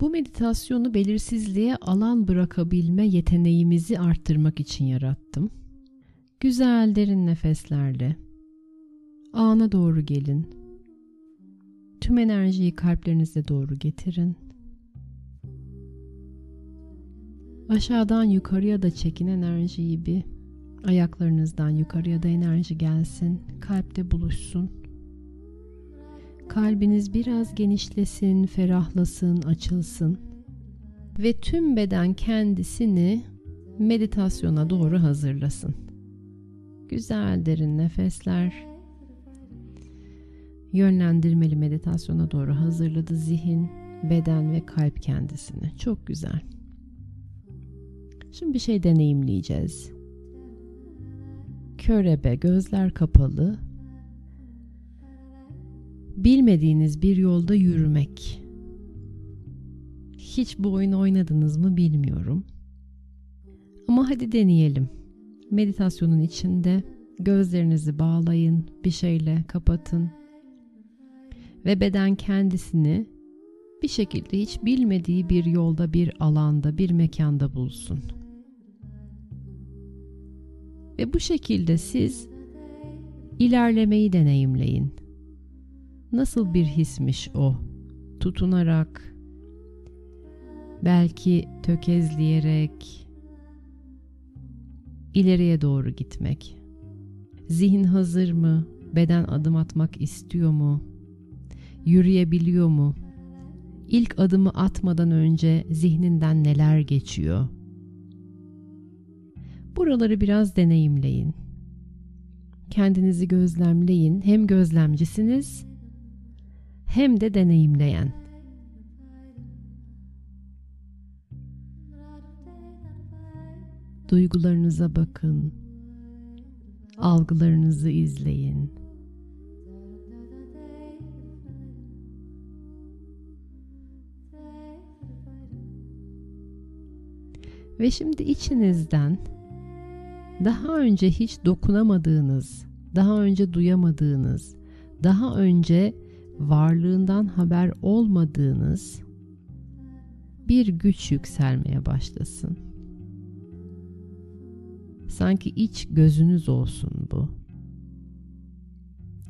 Bu meditasyonu belirsizliğe alan bırakabilme yeteneğimizi arttırmak için yarattım. Güzel derin nefeslerle ana doğru gelin. Tüm enerjiyi kalplerinize doğru getirin. Aşağıdan yukarıya da çekin enerjiyi bir. Ayaklarınızdan yukarıya da enerji gelsin. Kalpte buluşsun. Kalbiniz biraz genişlesin, ferahlasın, açılsın. Ve tüm beden kendisini meditasyona doğru hazırlasın. Güzel derin nefesler. Yönlendirmeli meditasyona doğru hazırladı zihin, beden ve kalp kendisini. Çok güzel. Şimdi bir şey deneyimleyeceğiz. Körebe, gözler kapalı. Bilmediğiniz bir yolda yürümek. Hiç bu oyunu oynadınız mı bilmiyorum. Ama hadi deneyelim. Meditasyonun içinde gözlerinizi bağlayın, bir şeyle kapatın ve beden kendisini bir şekilde hiç bilmediği bir yolda, bir alanda, bir mekanda bulsun. Ve bu şekilde siz ilerlemeyi deneyimleyin. Nasıl bir hismiş o? Tutunarak, belki tökezleyerek ileriye doğru gitmek. Zihin hazır mı? Beden adım atmak istiyor mu? Yürüyebiliyor mu? İlk adımı atmadan önce zihninden neler geçiyor? Buraları biraz deneyimleyin. Kendinizi gözlemleyin. Hem gözlemcisiniz hem de deneyimleyen. Duygularınıza bakın. Algılarınızı izleyin. Ve şimdi içinizden daha önce hiç dokunamadığınız, daha önce duyamadığınız, daha önce varlığından haber olmadığınız bir güç yükselmeye başlasın. Sanki iç gözünüz olsun bu.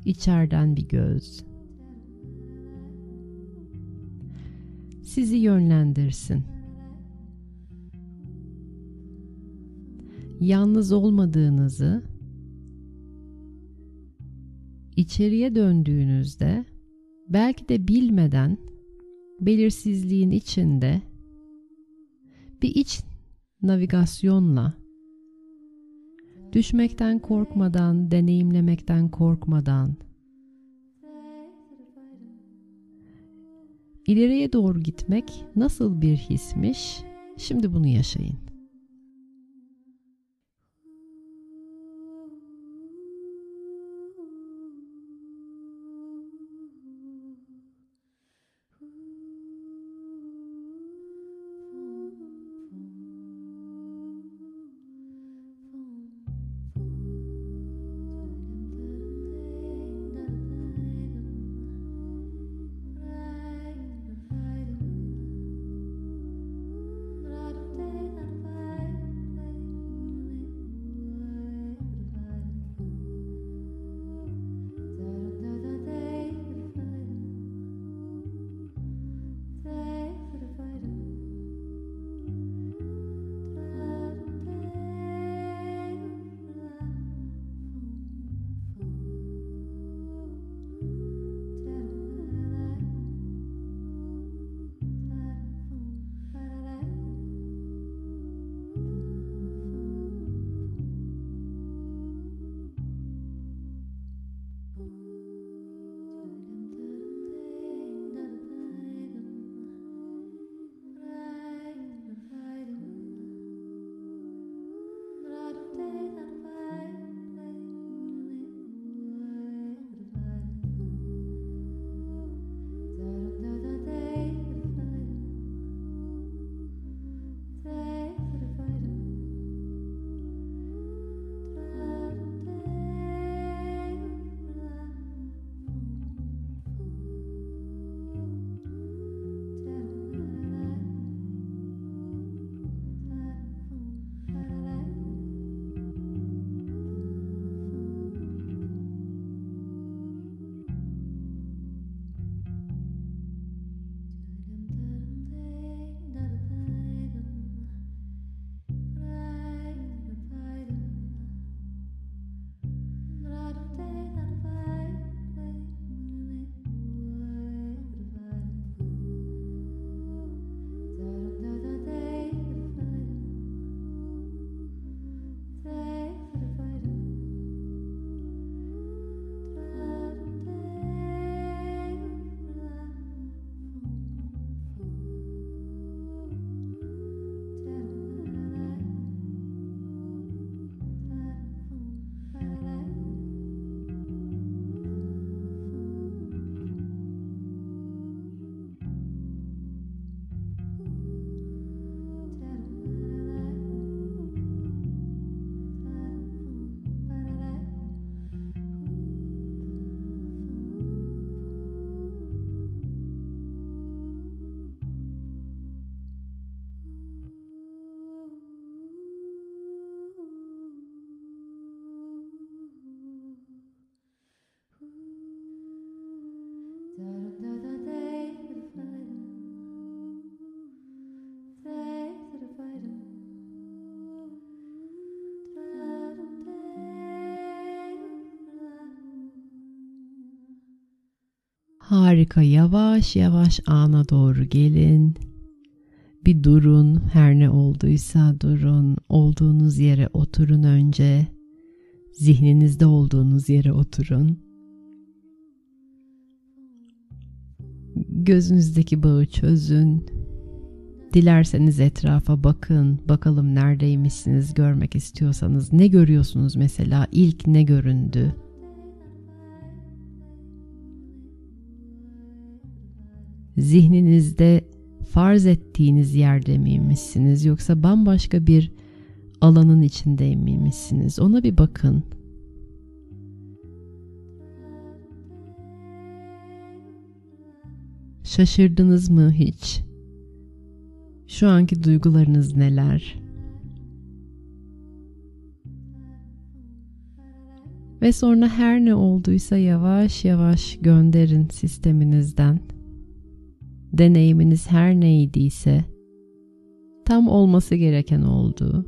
İçeriden bir göz. Sizi yönlendirsin yalnız olmadığınızı içeriye döndüğünüzde belki de bilmeden belirsizliğin içinde bir iç navigasyonla düşmekten korkmadan, deneyimlemekten korkmadan ileriye doğru gitmek nasıl bir hismiş? Şimdi bunu yaşayın. Harika yavaş yavaş ana doğru gelin. Bir durun her ne olduysa durun. Olduğunuz yere oturun önce. Zihninizde olduğunuz yere oturun. Gözünüzdeki bağı çözün. Dilerseniz etrafa bakın. Bakalım neredeymişsiniz görmek istiyorsanız. Ne görüyorsunuz mesela? İlk ne göründü? zihninizde farz ettiğiniz yerde miymişsiniz yoksa bambaşka bir alanın içindeymişsiniz? Ona bir bakın. Şaşırdınız mı hiç? Şu anki duygularınız neler? Ve sonra her ne olduysa yavaş yavaş gönderin sisteminizden deneyiminiz her neydiyse tam olması gereken oldu.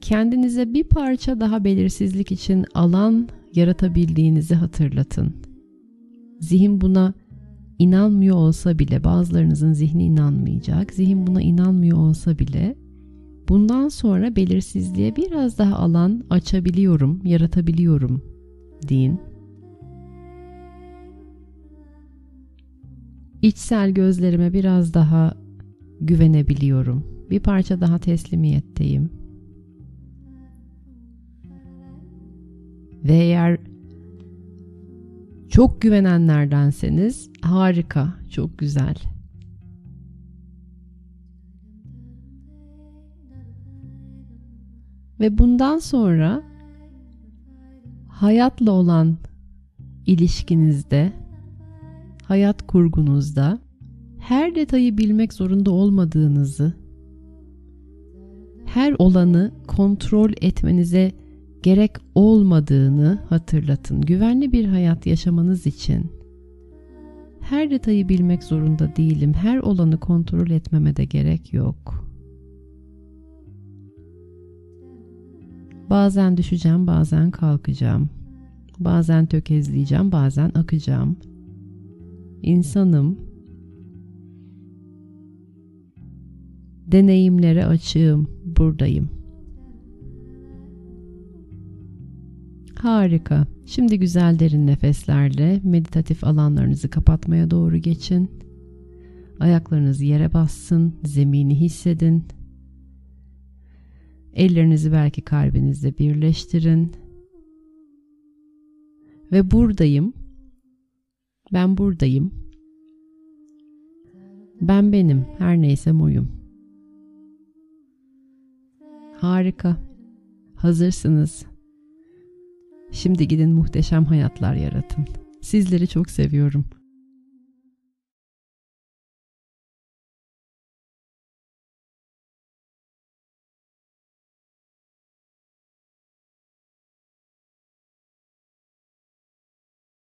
Kendinize bir parça daha belirsizlik için alan yaratabildiğinizi hatırlatın. Zihin buna inanmıyor olsa bile bazılarınızın zihni inanmayacak. Zihin buna inanmıyor olsa bile bundan sonra belirsizliğe biraz daha alan açabiliyorum, yaratabiliyorum deyin. içsel gözlerime biraz daha güvenebiliyorum. Bir parça daha teslimiyetteyim. Ve eğer çok güvenenlerdenseniz harika, çok güzel. Ve bundan sonra hayatla olan ilişkinizde hayat kurgunuzda her detayı bilmek zorunda olmadığınızı, her olanı kontrol etmenize gerek olmadığını hatırlatın. Güvenli bir hayat yaşamanız için her detayı bilmek zorunda değilim. Her olanı kontrol etmeme de gerek yok. Bazen düşeceğim, bazen kalkacağım. Bazen tökezleyeceğim, bazen akacağım insanım. Deneyimlere açığım, buradayım. Harika. Şimdi güzel derin nefeslerle meditatif alanlarınızı kapatmaya doğru geçin. Ayaklarınız yere bassın, zemini hissedin. Ellerinizi belki kalbinizde birleştirin. Ve buradayım ben buradayım. Ben benim, her neyse oyum. Harika. Hazırsınız. Şimdi gidin muhteşem hayatlar yaratın. Sizleri çok seviyorum.